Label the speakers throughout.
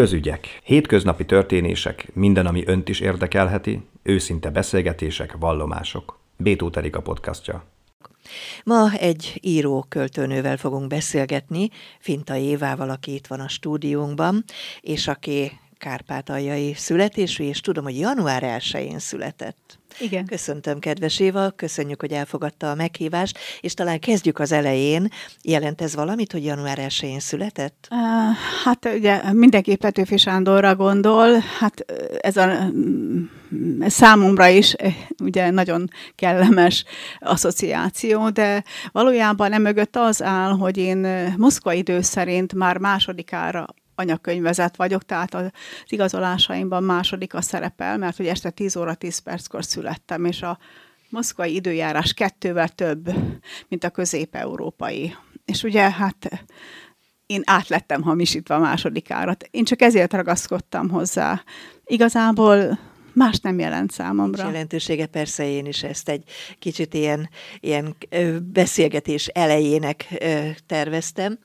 Speaker 1: Közügyek. Hétköznapi történések, minden, ami önt is érdekelheti, őszinte beszélgetések, vallomások. Bétó a podcastja.
Speaker 2: Ma egy író költőnővel fogunk beszélgetni, Finta Évával, aki itt van a stúdiónkban, és aki kárpátaljai születésű, és tudom, hogy január 1-én született.
Speaker 3: Igen.
Speaker 2: Köszöntöm, kedves Éva, köszönjük, hogy elfogadta a meghívást, és talán kezdjük az elején. Jelent ez valamit, hogy január 1-én született? Uh,
Speaker 3: hát ugye mindenki Petőfi Sándorra gondol, hát ez a ez számomra is ugye nagyon kellemes asszociáció, de valójában emögött az áll, hogy én Moszkva idő szerint már másodikára anyakönyvezet vagyok, tehát az igazolásaimban második a szerepel, mert hogy este 10 óra 10 perckor születtem, és a moszkvai időjárás kettővel több, mint a közép-európai. És ugye hát én átlettem hamisítva a másodikára. Én csak ezért ragaszkodtam hozzá. Igazából más nem jelent számomra.
Speaker 2: Nincs jelentősége, persze én is ezt egy kicsit ilyen, ilyen beszélgetés elejének terveztem.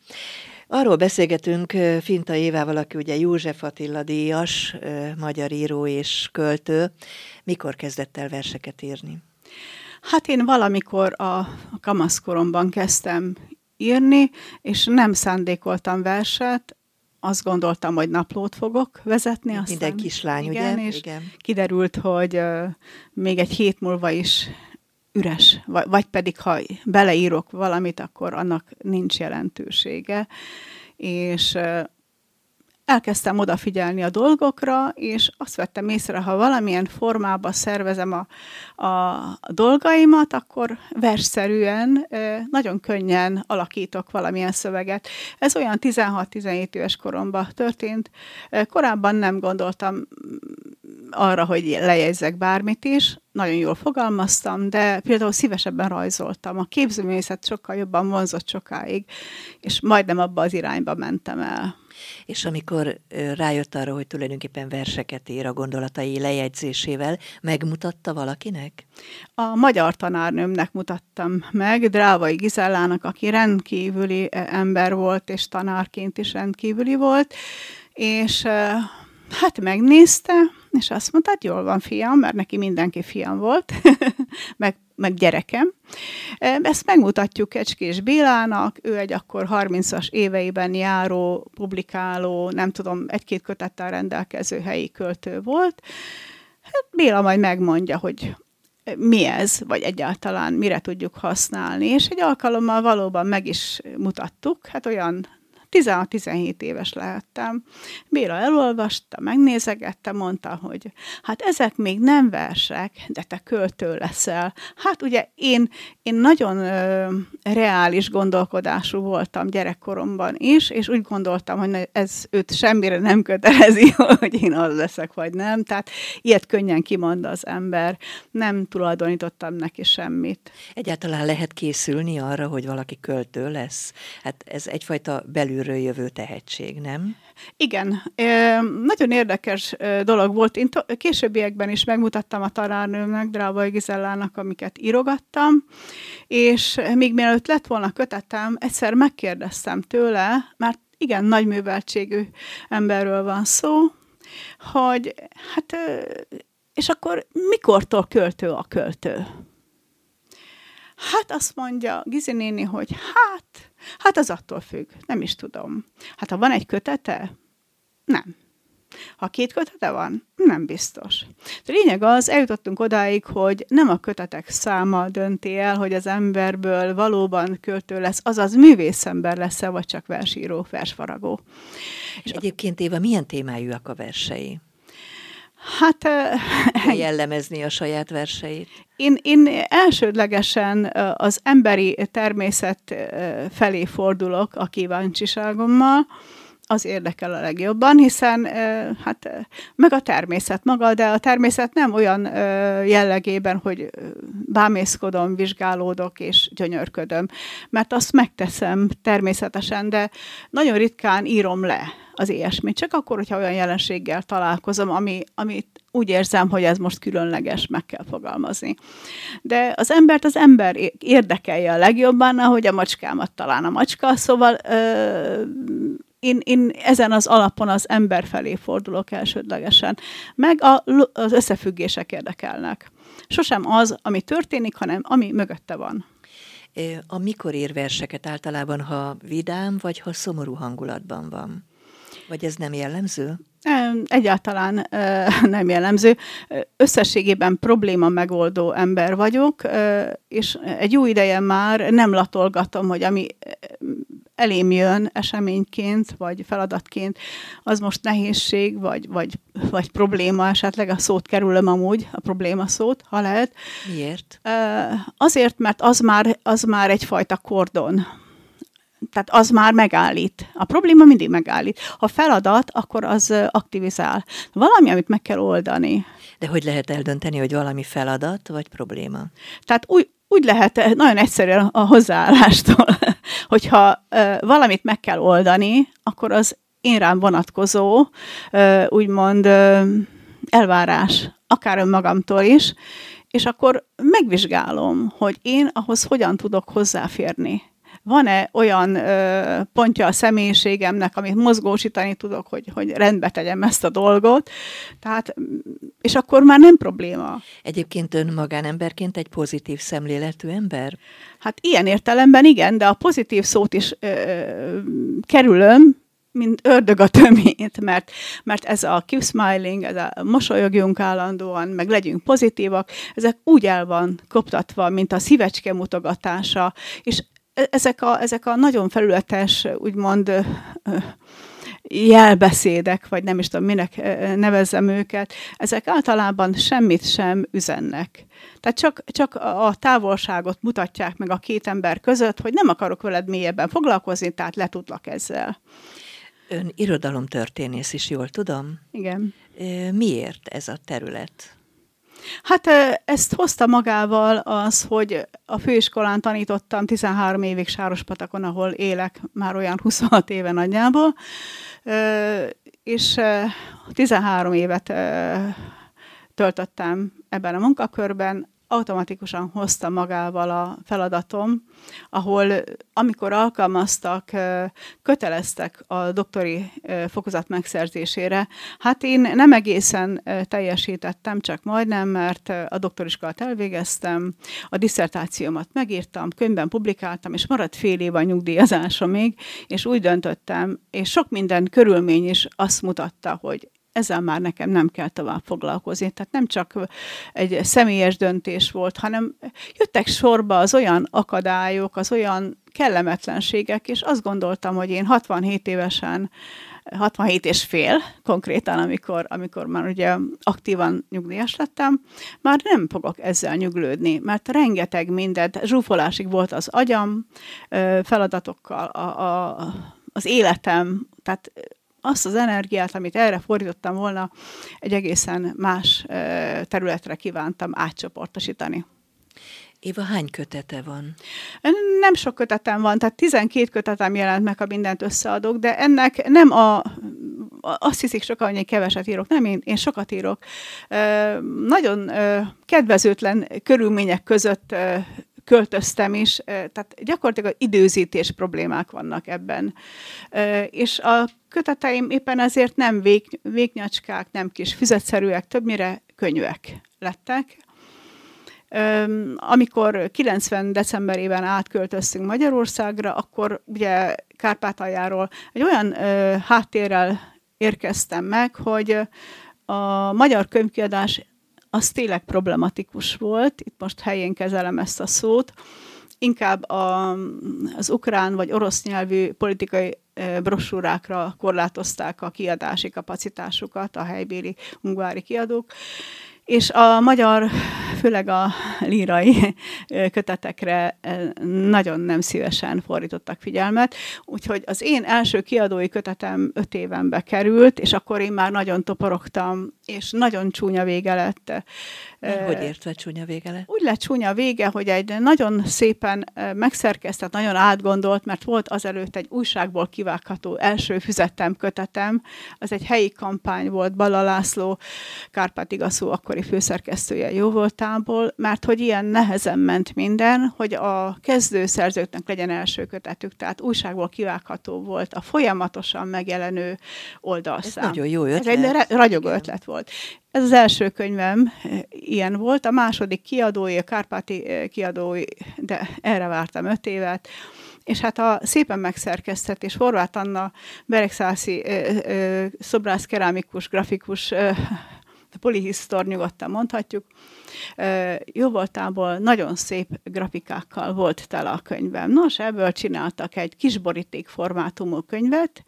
Speaker 2: Arról beszélgetünk Finta Évával, aki ugye József Attila díjas, magyar író és költő. Mikor kezdett el verseket írni?
Speaker 3: Hát én valamikor a kamaszkoromban kezdtem írni, és nem szándékoltam verset, azt gondoltam, hogy naplót fogok vezetni.
Speaker 2: Aztán, Minden kislány,
Speaker 3: igen,
Speaker 2: ugye?
Speaker 3: És igen. kiderült, hogy uh, még egy hét múlva is üres, vagy, vagy pedig ha beleírok valamit, akkor annak nincs jelentősége. És elkezdtem odafigyelni a dolgokra, és azt vettem észre, ha valamilyen formába szervezem a, a dolgaimat, akkor versszerűen, nagyon könnyen alakítok valamilyen szöveget. Ez olyan 16-17 éves koromban történt. Korábban nem gondoltam arra, hogy lejegyzek bármit is, nagyon jól fogalmaztam, de például szívesebben rajzoltam. A képzőművészet sokkal jobban vonzott sokáig, és majdnem abba az irányba mentem el.
Speaker 2: És amikor rájött arra, hogy tulajdonképpen verseket ír a gondolatai lejegyzésével, megmutatta valakinek?
Speaker 3: A magyar tanárnőmnek mutattam meg, Drávai Gizellának, aki rendkívüli ember volt, és tanárként is rendkívüli volt, és hát megnézte, és azt mondta, hát jól van fiam, mert neki mindenki fiam volt, meg, meg gyerekem. Ezt megmutatjuk Kecskés Bélának, ő egy akkor 30-as éveiben járó, publikáló, nem tudom, egy-két kötettel rendelkező helyi költő volt. Hát Béla majd megmondja, hogy mi ez, vagy egyáltalán mire tudjuk használni, és egy alkalommal valóban meg is mutattuk, hát olyan 16-17 éves lehettem. Béla elolvasta, megnézegette, mondta, hogy hát ezek még nem versek, de te költő leszel. Hát ugye én, én nagyon ö, reális gondolkodású voltam gyerekkoromban is, és úgy gondoltam, hogy ez őt semmire nem kötelezi, hogy én az leszek, vagy nem. Tehát ilyet könnyen kimond az ember. Nem tulajdonítottam neki semmit.
Speaker 2: Egyáltalán lehet készülni arra, hogy valaki költő lesz? Hát ez egyfajta belül belülről jövő tehetség, nem?
Speaker 3: Igen, nagyon érdekes dolog volt. Én későbbiekben is megmutattam a tanárnőmnek, Drábai Gizellának, amiket írogattam, és még mielőtt lett volna kötetem, egyszer megkérdeztem tőle, mert igen, nagy műveltségű emberről van szó, hogy hát, és akkor mikortól költő a költő? Hát azt mondja Gizi néni, hogy hát, hát az attól függ, nem is tudom. Hát ha van egy kötete, nem. Ha két kötete van, nem biztos. De lényeg az, eljutottunk odáig, hogy nem a kötetek száma dönti el, hogy az emberből valóban költő lesz, azaz művészember lesz-e, vagy csak versíró, versfaragó.
Speaker 2: És egyébként Éva, milyen témájúak a versei?
Speaker 3: Hát...
Speaker 2: jellemezni a saját verseit?
Speaker 3: Én, én elsődlegesen az emberi természet felé fordulok a kíváncsiságommal, az érdekel a legjobban, hiszen hát meg a természet maga, de a természet nem olyan jellegében, hogy bámészkodom, vizsgálódok és gyönyörködöm, mert azt megteszem természetesen, de nagyon ritkán írom le az ilyesmit, csak akkor, hogyha olyan jelenséggel találkozom, ami, amit úgy érzem, hogy ez most különleges, meg kell fogalmazni. De az embert az ember érdekelje a legjobban, ahogy a macskámat talán a macska, szóval ö, én, én ezen az alapon az ember felé fordulok elsődlegesen. Meg a, az összefüggések érdekelnek. Sosem az, ami történik, hanem ami mögötte van.
Speaker 2: A mikor ír verseket általában, ha vidám, vagy ha szomorú hangulatban van? Vagy ez nem jellemző?
Speaker 3: Egyáltalán nem jellemző. Összességében probléma megoldó ember vagyok, és egy jó ideje már nem latolgatom, hogy ami elém jön eseményként, vagy feladatként, az most nehézség, vagy, vagy, vagy probléma, esetleg a szót kerülöm amúgy, a probléma szót, ha lehet.
Speaker 2: Miért?
Speaker 3: Azért, mert az már, az már egyfajta kordon tehát az már megállít. A probléma mindig megállít. Ha feladat, akkor az aktivizál. Valami, amit meg kell oldani.
Speaker 2: De hogy lehet eldönteni, hogy valami feladat, vagy probléma?
Speaker 3: Tehát úgy, úgy lehet, nagyon egyszerűen a hozzáállástól, hogyha valamit meg kell oldani, akkor az én rám vonatkozó, úgymond elvárás, akár önmagamtól is, és akkor megvizsgálom, hogy én ahhoz hogyan tudok hozzáférni van-e olyan ö, pontja a személyiségemnek, amit mozgósítani tudok, hogy, hogy rendbe tegyem ezt a dolgot, tehát, és akkor már nem probléma.
Speaker 2: Egyébként ön magánemberként egy pozitív szemléletű ember?
Speaker 3: Hát ilyen értelemben igen, de a pozitív szót is ö, kerülöm, mint ördög a tömét, mert, mert ez a keep smiling, ez a mosolyogjunk állandóan, meg legyünk pozitívak, ezek úgy el van koptatva, mint a szívecske mutogatása, és ezek a, ezek a nagyon felületes, úgymond jelbeszédek, vagy nem is tudom, minek nevezzem őket, ezek általában semmit sem üzennek. Tehát csak, csak a távolságot mutatják meg a két ember között, hogy nem akarok veled mélyebben foglalkozni, tehát letudlak ezzel.
Speaker 2: Ön irodalomtörténész is, jól tudom?
Speaker 3: Igen.
Speaker 2: Miért ez a terület?
Speaker 3: Hát ezt hozta magával az, hogy a főiskolán tanítottam 13 évig Sárospatakon, ahol élek már olyan 26 éve nagyjából, és 13 évet töltöttem ebben a munkakörben, automatikusan hozta magával a feladatom, ahol amikor alkalmaztak, köteleztek a doktori fokozat megszerzésére, hát én nem egészen teljesítettem, csak majdnem, mert a doktoriskolát elvégeztem, a diszertációmat megírtam, könyvben publikáltam, és maradt fél év a nyugdíjazása még, és úgy döntöttem, és sok minden körülmény is azt mutatta, hogy ezzel már nekem nem kell tovább foglalkozni. Tehát nem csak egy személyes döntés volt, hanem jöttek sorba az olyan akadályok, az olyan kellemetlenségek, és azt gondoltam, hogy én 67 évesen 67 és fél konkrétan, amikor, amikor már ugye aktívan nyugdíjas lettem, már nem fogok ezzel nyuglődni, mert rengeteg mindent, zsúfolásig volt az agyam feladatokkal, a, a, az életem, tehát azt az energiát, amit erre fordítottam volna, egy egészen más területre kívántam átcsoportosítani.
Speaker 2: Éva, hány kötete van?
Speaker 3: Nem sok kötetem van, tehát 12 kötetem jelent meg, ha mindent összeadok, de ennek nem a azt hiszik sokan, hogy én keveset írok. Nem, én, én sokat írok. Nagyon kedvezőtlen körülmények között költöztem is, tehát gyakorlatilag időzítés problémák vannak ebben. És a köteteim éppen ezért nem vég, végnyacskák, nem kis füzetszerűek, többnyire könyvek lettek. Amikor 90 decemberében átköltöztünk Magyarországra, akkor ugye Kárpátaljáról egy olyan háttérrel érkeztem meg, hogy a magyar könyvkiadás az tényleg problematikus volt, itt most helyén kezelem ezt a szót, inkább a, az ukrán vagy orosz nyelvű politikai brosúrákra korlátozták a kiadási kapacitásukat a helybéli ungvári kiadók, és a magyar, főleg a lírai kötetekre nagyon nem szívesen fordítottak figyelmet, úgyhogy az én első kiadói kötetem öt évenbe került, és akkor én már nagyon toporogtam és nagyon csúnya vége lett.
Speaker 2: Hogy értve csúnya vége lett?
Speaker 3: Úgy lett csúnya vége, hogy egy nagyon szépen megszerkesztett, nagyon átgondolt, mert volt azelőtt egy újságból kivágható első füzettem, kötetem, az egy helyi kampány volt, Bala László, Kárpát Igaszó akkori főszerkesztője jó voltából, mert hogy ilyen nehezen ment minden, hogy a kezdőszerzőknek legyen első kötetük, tehát újságból kivágható volt a folyamatosan megjelenő oldalszám.
Speaker 2: Ez nagyon jó ötlet.
Speaker 3: Ez egy ragyogó ötlet volt. Ez az első könyvem eh, ilyen volt, a második kiadói, a Kárpáti eh, kiadói, de erre vártam öt évet, és hát a szépen megszerkesztett, és Horváth Anna Beregszászi eh, szobrász, kerámikus, grafikus, polihisztor nyugodtan mondhatjuk, jó voltából nagyon szép grafikákkal volt tele a könyvem. Nos, ebből csináltak egy kis boríték formátumú könyvet,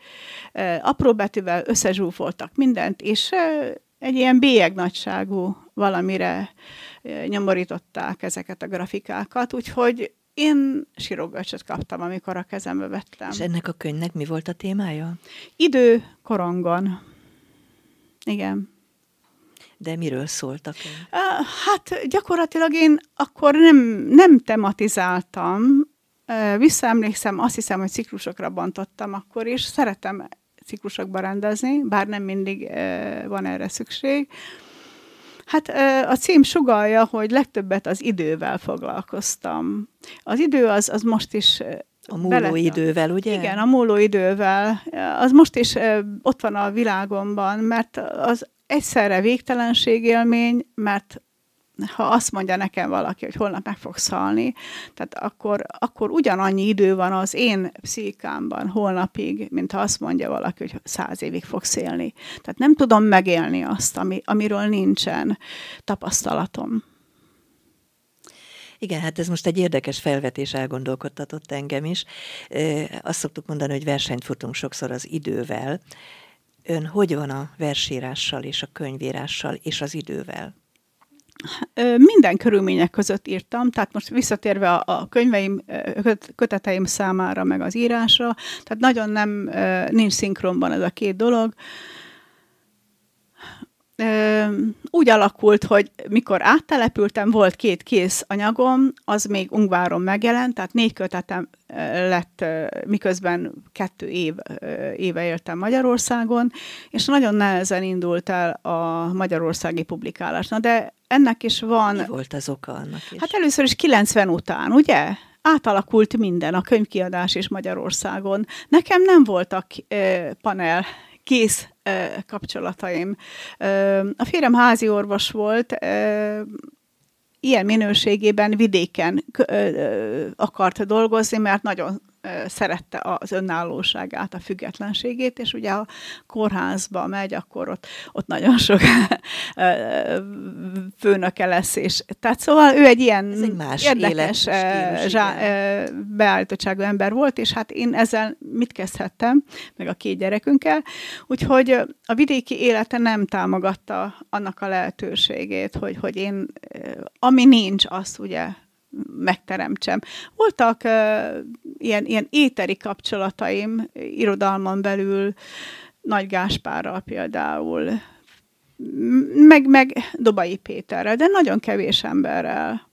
Speaker 3: apró betűvel összezsúfoltak mindent, és egy ilyen bélyeg nagyságú valamire nyomorították ezeket a grafikákat, úgyhogy én sirogörcsöt kaptam, amikor a kezembe vettem.
Speaker 2: És ennek a könyvnek mi volt a témája?
Speaker 3: Idő korongon. Igen.
Speaker 2: De miről szólt a könyv?
Speaker 3: Hát gyakorlatilag én akkor nem, nem tematizáltam, visszaemlékszem, azt hiszem, hogy ciklusokra bontottam akkor, és szeretem ciklusokba rendezni, bár nem mindig van erre szükség. Hát a cím sugalja, hogy legtöbbet az idővel foglalkoztam. Az idő az, az most is
Speaker 2: a múló belettem. idővel, ugye?
Speaker 3: Igen, a múló idővel. Az most is ott van a világomban, mert az egyszerre végtelenségélmény, mert ha azt mondja nekem valaki, hogy holnap meg fogsz halni, tehát akkor, akkor ugyanannyi idő van az én pszichikámban holnapig, mint ha azt mondja valaki, hogy száz évig fogsz élni. Tehát nem tudom megélni azt, ami, amiről nincsen tapasztalatom.
Speaker 2: Igen, hát ez most egy érdekes felvetés elgondolkodtatott engem is. Azt szoktuk mondani, hogy versenyt futunk sokszor az idővel. Ön hogy van a versírással és a könyvírással és az idővel?
Speaker 3: Minden körülmények között írtam, tehát most visszatérve a, könyveim, köteteim számára, meg az írásra, tehát nagyon nem, nincs szinkronban ez a két dolog úgy alakult, hogy mikor áttelepültem, volt két kész anyagom, az még Ungváron megjelent, tehát négy kötetem lett, miközben kettő év, éve éltem Magyarországon, és nagyon nehezen indult el a magyarországi publikálás. Na de ennek is van...
Speaker 2: Mi volt az oka annak is?
Speaker 3: Hát először is 90 után, ugye? átalakult minden, a könyvkiadás is Magyarországon. Nekem nem voltak panel kész kapcsolataim. A férjem házi orvos volt, ilyen minőségében vidéken akart dolgozni, mert nagyon szerette az önállóságát, a függetlenségét, és ugye a kórházba megy, akkor ott, ott nagyon sok főnöke lesz, és tehát szóval ő egy ilyen
Speaker 2: Ez egy más érdekes zsá,
Speaker 3: beállítottságú ember volt, és hát én ezzel mit kezdhettem, meg a két gyerekünkkel, úgyhogy a vidéki élete nem támogatta annak a lehetőségét, hogy, hogy én, ami nincs, azt ugye megteremtsem. Voltak ilyen, ilyen éteri kapcsolataim irodalmon belül, Nagy Gáspárral például, meg, meg Dobai Péterrel, de nagyon kevés emberrel.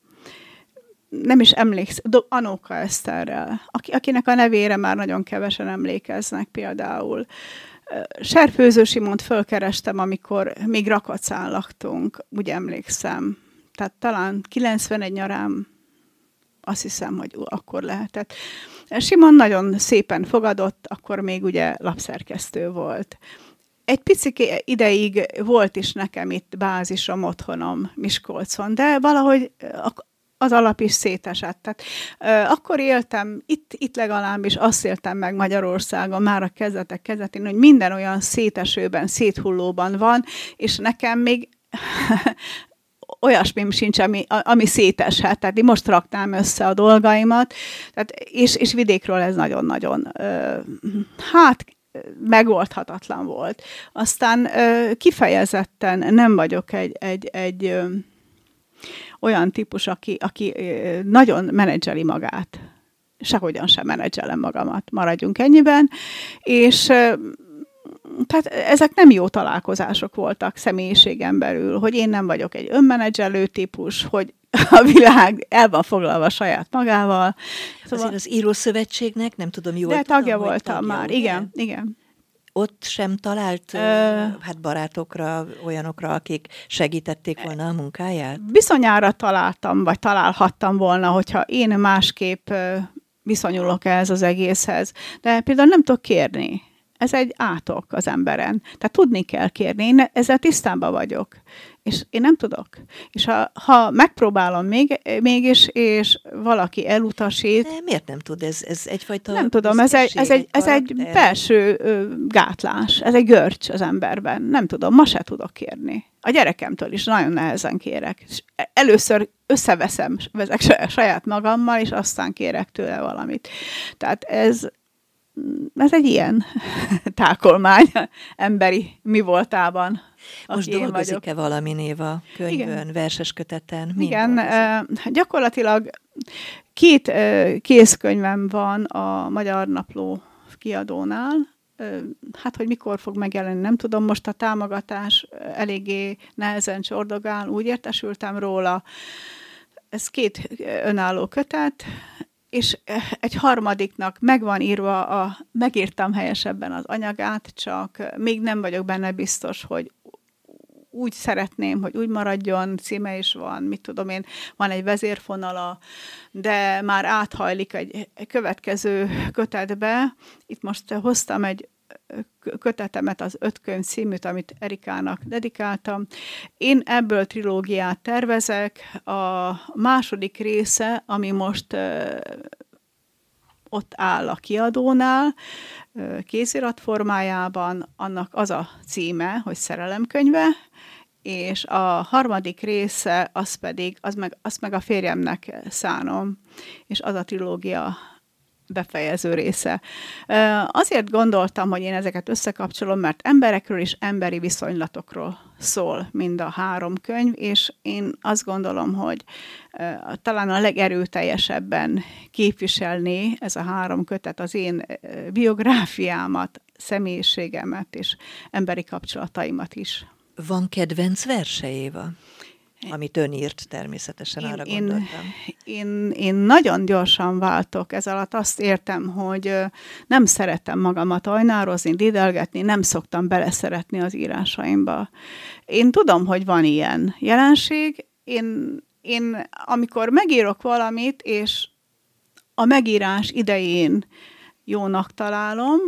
Speaker 3: Nem is emlékszem, Do- Anóka Eszterrel, aki, akinek a nevére már nagyon kevesen emlékeznek például. Serfőző Simont fölkerestem, amikor még Rakacán laktunk, úgy emlékszem. Tehát talán 91 nyarán azt hiszem, hogy akkor lehetett. Simon nagyon szépen fogadott, akkor még ugye lapszerkesztő volt. Egy pici ideig volt is nekem itt bázisom, otthonom Miskolcon, de valahogy az alap is szétesett. Tehát, akkor éltem, itt, itt legalábbis azt éltem meg Magyarországon már a kezdetek kezdetén, hogy minden olyan szétesőben, széthullóban van, és nekem még olyasmim sincs, ami, ami széteshet. Tehát én most raktám össze a dolgaimat, tehát, és, és vidékről ez nagyon-nagyon, hát megoldhatatlan volt. Aztán kifejezetten nem vagyok egy, egy, egy olyan típus, aki, aki nagyon menedzseli magát. Sehogyan sem menedzselem magamat, maradjunk ennyiben. És tehát ezek nem jó találkozások voltak személyiségen belül, hogy én nem vagyok egy önmenedzselő típus, hogy a világ el van foglalva saját magával.
Speaker 2: Szóval... Azért az írószövetségnek, nem tudom, jól
Speaker 3: De
Speaker 2: tudom,
Speaker 3: tagja voltam tagja, már, ugye? igen, igen.
Speaker 2: Ott sem talált uh, hát barátokra, olyanokra, akik segítették volna a munkáját?
Speaker 3: Bizonyára találtam, vagy találhattam volna, hogyha én másképp viszonyulok ehhez az egészhez. De például nem tudok kérni ez egy átok az emberen. Tehát tudni kell kérni, én ezzel tisztában vagyok. És én nem tudok. És ha, ha megpróbálom még, mégis, és valaki elutasít...
Speaker 2: De miért nem tud? Ez, ez egyfajta...
Speaker 3: Nem tudom, ez egy, ez egy, ez egy belső gátlás, ez egy görcs az emberben. Nem tudom, ma se tudok kérni. A gyerekemtől is nagyon nehezen kérek. És először összeveszem vezek saját magammal, és aztán kérek tőle valamit. Tehát ez, ez egy ilyen tákolmány emberi mi voltában.
Speaker 2: Most dolgozik-e valami néva könyvön, Igen. verses köteten?
Speaker 3: Igen, dolgozik? gyakorlatilag két készkönyvem van a Magyar Napló kiadónál, hát, hogy mikor fog megjelenni, nem tudom, most a támogatás eléggé nehezen csordogál, úgy értesültem róla. Ez két önálló kötet, és eh, egy harmadiknak megvan írva, a, megírtam helyesebben az anyagát, csak még nem vagyok benne biztos, hogy úgy szeretném, hogy úgy maradjon, címe is van, mit tudom én, van egy vezérfonala, de már áthajlik egy, egy következő kötetbe. Itt most hoztam egy kötetemet, az öt könyv címűt, amit Erikának dedikáltam. Én ebből trilógiát tervezek. A második része, ami most ott áll a kiadónál, kézirat formájában, annak az a címe, hogy szerelemkönyve, és a harmadik része, az pedig, az meg, azt meg a férjemnek szánom, és az a trilógia befejező része. Azért gondoltam, hogy én ezeket összekapcsolom, mert emberekről és emberi viszonylatokról szól mind a három könyv, és én azt gondolom, hogy talán a legerőteljesebben képviselni ez a három kötet az én biográfiámat, személyiségemet és emberi kapcsolataimat is.
Speaker 2: Van kedvenc verse, Éva? Amit ön írt, természetesen én, arra gondoltam.
Speaker 3: Én, én, én nagyon gyorsan váltok, ez alatt azt értem, hogy nem szeretem magamat ajnározni, didelgetni, nem szoktam beleszeretni az írásaimba. Én tudom, hogy van ilyen jelenség, én, én amikor megírok valamit, és a megírás idején jónak találom,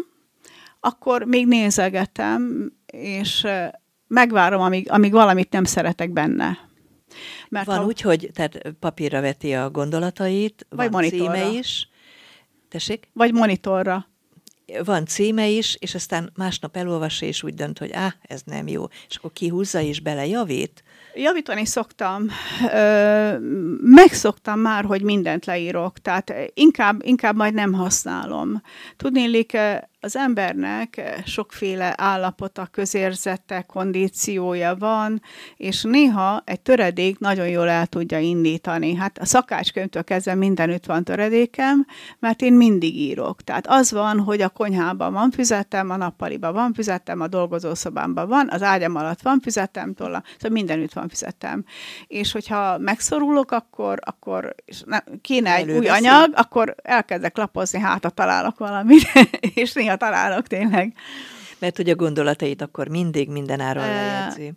Speaker 3: akkor még nézegetem, és megvárom, amíg, amíg valamit nem szeretek benne.
Speaker 2: Mert van ha... úgy, hogy tehát papírra veti a gondolatait, vagy van monitorra. címe is. Tessék?
Speaker 3: Vagy monitorra.
Speaker 2: Van címe is, és aztán másnap elolvassa, és úgy dönt, hogy á, ez nem jó. És akkor kihúzza és belejavít.
Speaker 3: Javítani szoktam. Ö, megszoktam már, hogy mindent leírok, tehát inkább, inkább majd nem használom. Tudnélik, az embernek sokféle állapota, közérzete, kondíciója van, és néha egy töredék nagyon jól el tudja indítani. Hát a szakácskönyvtől kezdve mindenütt van töredékem, mert én mindig írok. Tehát az van, hogy a konyhában van füzetem, a nappaliban van füzetem, a dolgozószobámban van, az ágyam alatt van füzetem, tolla, szóval mindenütt van füzetem. És hogyha megszorulok, akkor, akkor kéne egy Előveszi. új anyag, akkor elkezdek lapozni, hát találok valamit, és néha találok tényleg.
Speaker 2: Mert hogy a gondolatait akkor mindig minden áron lejegyzi.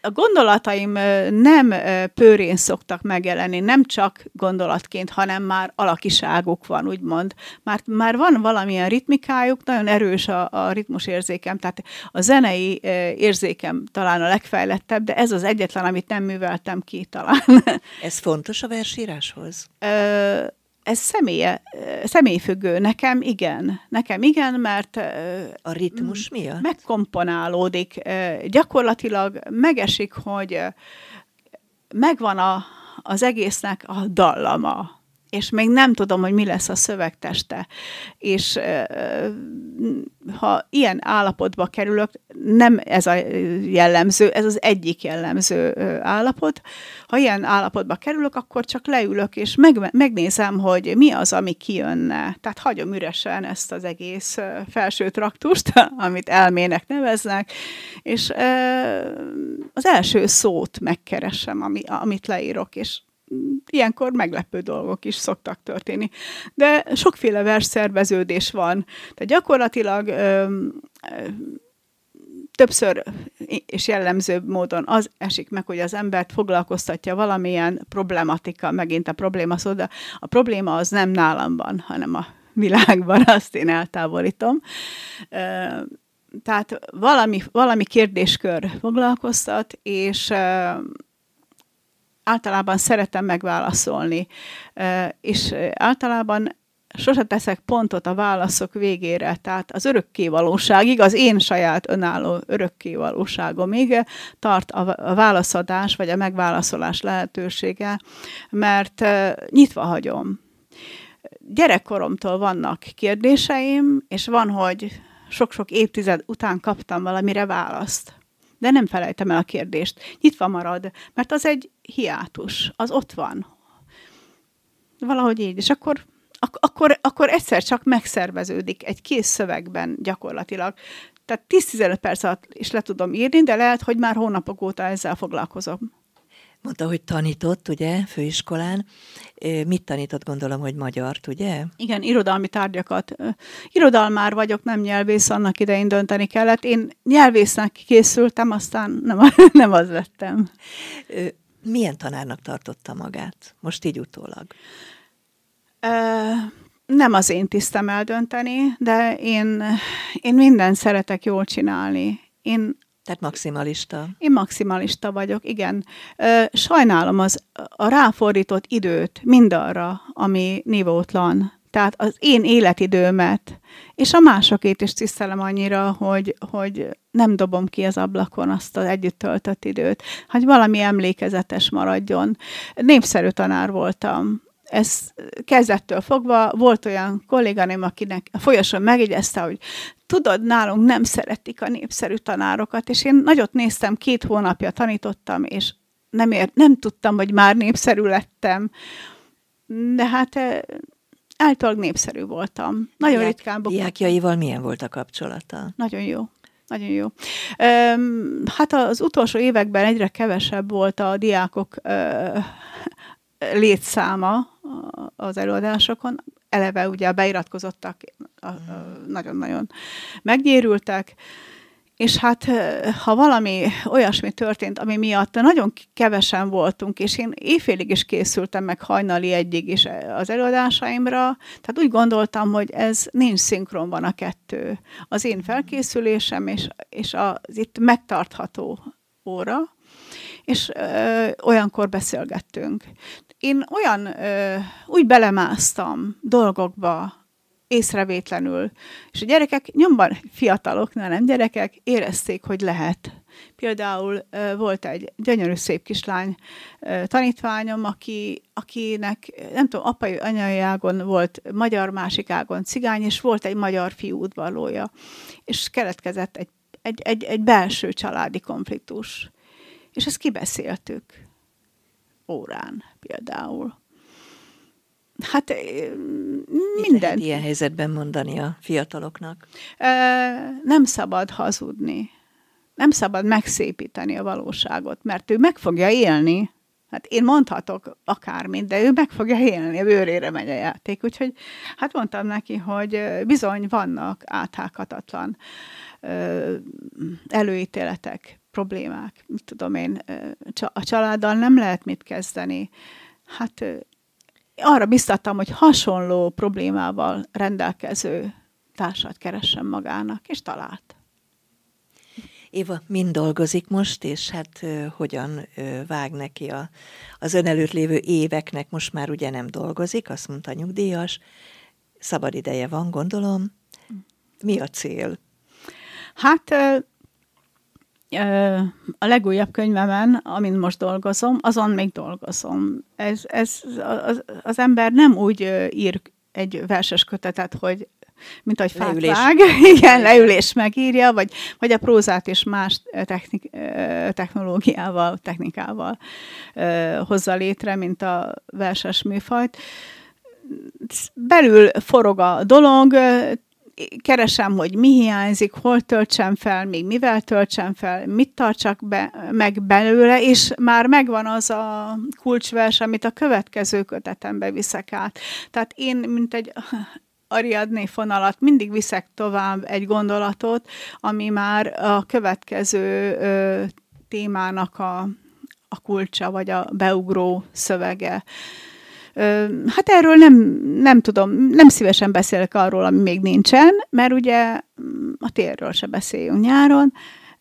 Speaker 3: A gondolataim nem pőrén szoktak megjelenni, nem csak gondolatként, hanem már alakiságuk van, úgymond. Már, már van valamilyen ritmikájuk, nagyon erős a, a ritmusérzékem, tehát a zenei érzékem talán a legfejlettebb, de ez az egyetlen, amit nem műveltem ki talán.
Speaker 2: Ez fontos a versíráshoz?
Speaker 3: Ez személye, személyfüggő. Nekem igen. Nekem igen, mert...
Speaker 2: A ritmus miatt?
Speaker 3: Megkomponálódik. Gyakorlatilag megesik, hogy megvan a, az egésznek a dallama. És még nem tudom, hogy mi lesz a szövegteste. És ha ilyen állapotba kerülök, nem ez a jellemző, ez az egyik jellemző állapot. Ha ilyen állapotba kerülök, akkor csak leülök, és meg, megnézem, hogy mi az, ami kijönne. Tehát hagyom üresen ezt az egész felső traktust, amit elmének neveznek, és az első szót megkeresem, ami, amit leírok, és ilyenkor meglepő dolgok is szoktak történni. De sokféle versszerveződés van. Tehát gyakorlatilag ö, ö, többször és jellemzőbb módon az esik meg, hogy az embert foglalkoztatja valamilyen problematika, megint a probléma szó, de a probléma az nem nálam van, hanem a világban, azt én eltávolítom. Tehát valami, valami kérdéskör foglalkoztat, és általában szeretem megválaszolni, és általában sose teszek pontot a válaszok végére, tehát az örökkévalóságig, az én saját önálló örökkévalóságomig tart a válaszadás, vagy a megválaszolás lehetősége, mert nyitva hagyom. Gyerekkoromtól vannak kérdéseim, és van, hogy sok-sok évtized után kaptam valamire választ de nem felejtem el a kérdést. Nyitva marad, mert az egy hiátus, az ott van. Valahogy így, és akkor, ak- akkor, akkor egyszer csak megszerveződik egy kész szövegben gyakorlatilag. Tehát 10-15 perc alatt is le tudom írni, de lehet, hogy már hónapok óta ezzel foglalkozom.
Speaker 2: Mondta, hogy tanított, ugye, főiskolán. Mit tanított, gondolom, hogy magyart, ugye?
Speaker 3: Igen, irodalmi tárgyakat. Irodalmár vagyok, nem nyelvész, annak idején dönteni kellett. Én nyelvésznek készültem, aztán nem, nem az lettem.
Speaker 2: Milyen tanárnak tartotta magát? Most így utólag.
Speaker 3: Nem az én tisztem eldönteni, de én, én mindent szeretek jól csinálni. Én
Speaker 2: tehát maximalista.
Speaker 3: Én maximalista vagyok, igen. Sajnálom az a ráfordított időt mindarra, ami nívótlan. Tehát az én életidőmet, és a másokét is tisztelem annyira, hogy, hogy nem dobom ki az ablakon azt az együtt töltött időt, hogy valami emlékezetes maradjon. Népszerű tanár voltam ez kezdettől fogva volt olyan kolléganém, akinek a folyosón megjegyezte, hogy tudod, nálunk nem szeretik a népszerű tanárokat, és én nagyot néztem, két hónapja tanítottam, és nem, ért, nem tudtam, hogy már népszerű lettem, de hát eh, általában népszerű voltam. Nagyon Diák, ritkán
Speaker 2: buktam. Diákjaival milyen volt a kapcsolata?
Speaker 3: Nagyon jó. Nagyon jó. Hát az utolsó években egyre kevesebb volt a diákok létszáma az előadásokon. Eleve ugye a beiratkozottak nagyon-nagyon meggyérültek, és hát ha valami olyasmi történt, ami miatt nagyon kevesen voltunk, és én éjfélig is készültem meg hajnali egyig is az előadásaimra, tehát úgy gondoltam, hogy ez nincs szinkronban a kettő. Az én felkészülésem és, és az itt megtartható óra, és ö, olyankor beszélgettünk én olyan, ö, úgy belemásztam dolgokba, észrevétlenül, és a gyerekek nyomban, fiatalok, nem gyerekek, érezték, hogy lehet. Például ö, volt egy gyönyörű szép kislány ö, tanítványom, aki, akinek, nem tudom, apai, anyai ágon volt magyar, másik ágon cigány, és volt egy magyar fiú udvarlója, és keletkezett egy, egy, egy, egy belső családi konfliktus. És ezt kibeszéltük órán például. Hát minden. Lehet
Speaker 2: ilyen helyzetben mondani a fiataloknak?
Speaker 3: Nem szabad hazudni. Nem szabad megszépíteni a valóságot, mert ő meg fogja élni. Hát én mondhatok akármit, de ő meg fogja élni, a bőrére megy a játék. Úgyhogy hát mondtam neki, hogy bizony vannak áthághatatlan előítéletek, problémák, mit tudom én, a családdal nem lehet mit kezdeni. Hát arra biztattam, hogy hasonló problémával rendelkező társat keressen magának, és talált.
Speaker 2: Éva mind dolgozik most, és hát ö, hogyan ö, vág neki a, az ön előtt lévő éveknek, most már ugye nem dolgozik, azt mondta nyugdíjas, szabad ideje van, gondolom. Mi a cél?
Speaker 3: Hát a legújabb könyvemen, amin most dolgozom, azon még dolgozom. Ez, ez az, az ember nem úgy ír egy verses kötetet, hogy mint ahogy fát vág, igen, leülés megírja, vagy, vagy a prózát is más technik, technológiával, technikával hozza létre, mint a verses műfajt. Belül forog a dolog, keresem, hogy mi hiányzik, hol töltsem fel, még mivel töltsem fel, mit tartsak be, meg belőle, és már megvan az a kulcsvers, amit a következő kötetembe viszek át. Tehát én, mint egy Ariadné fonalat mindig viszek tovább egy gondolatot, ami már a következő ö, témának a, a kulcsa, vagy a beugró szövege. Hát erről nem, nem tudom, nem szívesen beszélek arról, ami még nincsen, mert ugye mm, a térről se beszéljünk nyáron,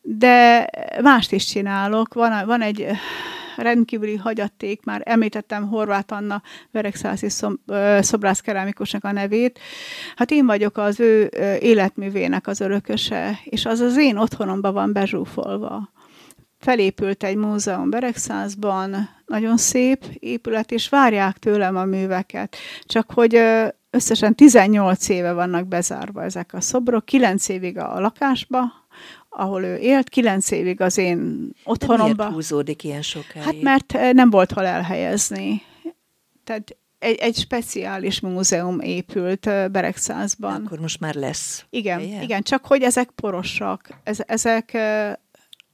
Speaker 3: de mást is csinálok. Van, van egy rendkívüli hagyaték, már említettem Horváth Anna Veregszászi szobrászkerámikusnak a nevét. Hát én vagyok az ő életművének az örököse, és az az én otthonomban van bezsúfolva felépült egy múzeum Beregszázban, nagyon szép épület, és várják tőlem a műveket. Csak hogy összesen 18 éve vannak bezárva ezek a szobrok, 9 évig a lakásba, ahol ő élt, 9 évig az én otthonomban. De miért
Speaker 2: húzódik ilyen sokáig?
Speaker 3: Hát mert nem volt hol elhelyezni. Tehát egy, egy speciális múzeum épült Beregszázban.
Speaker 2: Akkor most már lesz.
Speaker 3: Igen, igen, csak hogy ezek porosak. Ez, ezek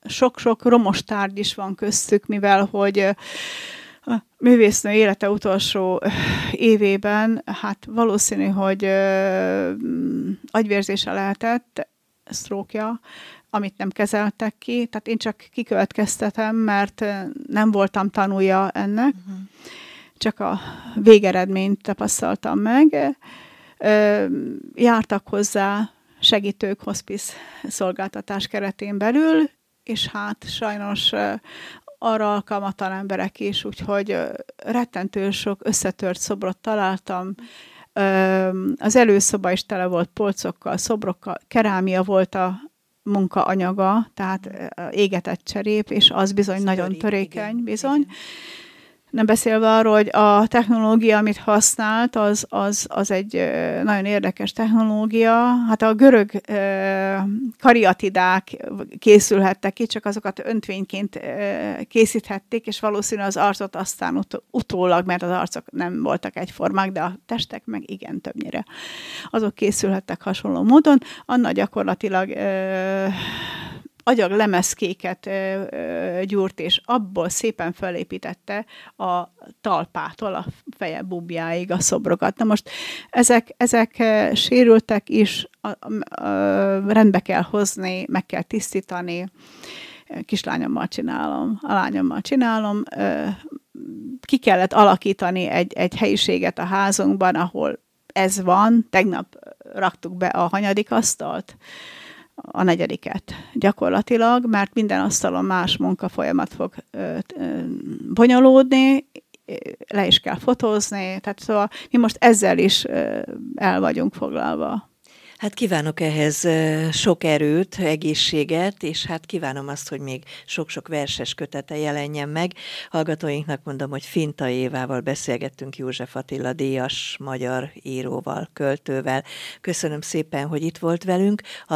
Speaker 3: sok-sok romos tárgy is van köztük, mivel hogy a művésznő élete utolsó évében, hát valószínű, hogy agyvérzése lehetett, sztrókja, amit nem kezeltek ki, tehát én csak kikövetkeztetem, mert nem voltam tanulja ennek, uh-huh. csak a végeredményt tapasztaltam meg. Jártak hozzá segítők hospice szolgáltatás keretén belül, és hát sajnos arra alkalmatlan emberek is, úgyhogy rettentő sok összetört szobrot találtam. Az előszoba is tele volt polcokkal, szobrokkal, kerámia volt a munka anyaga, tehát égetett cserép, és az bizony Ez nagyon törékeny, igen, bizony. Igen. Nem beszélve arról, hogy a technológia, amit használt, az, az, az egy nagyon érdekes technológia. Hát a görög kariatidák készülhettek ki, csak azokat öntvényként készíthették, és valószínű az arcot aztán ut- utólag, mert az arcok nem voltak egyformák, de a testek meg igen többnyire. Azok készülhettek hasonló módon. Anna gyakorlatilag agyag lemezkéket gyúrt, és abból szépen felépítette a talpától a feje bubjáig a szobrokat. Na most ezek, ezek sérültek is, a, a, a, rendbe kell hozni, meg kell tisztítani, kislányommal csinálom, a lányommal csinálom, ki kellett alakítani egy, egy helyiséget a házunkban, ahol ez van, tegnap raktuk be a hanyadik asztalt, a negyediket gyakorlatilag, mert minden asztalon más munkafolyamat fog ö, ö, bonyolódni, le is kell fotózni, tehát szóval mi most ezzel is ö, el vagyunk foglalva.
Speaker 2: Hát kívánok ehhez sok erőt, egészséget, és hát kívánom azt, hogy még sok-sok verses kötete jelenjen meg. Hallgatóinknak mondom, hogy Finta Évával beszélgettünk József Attila díjas magyar íróval, költővel. Köszönöm szépen, hogy itt volt velünk. A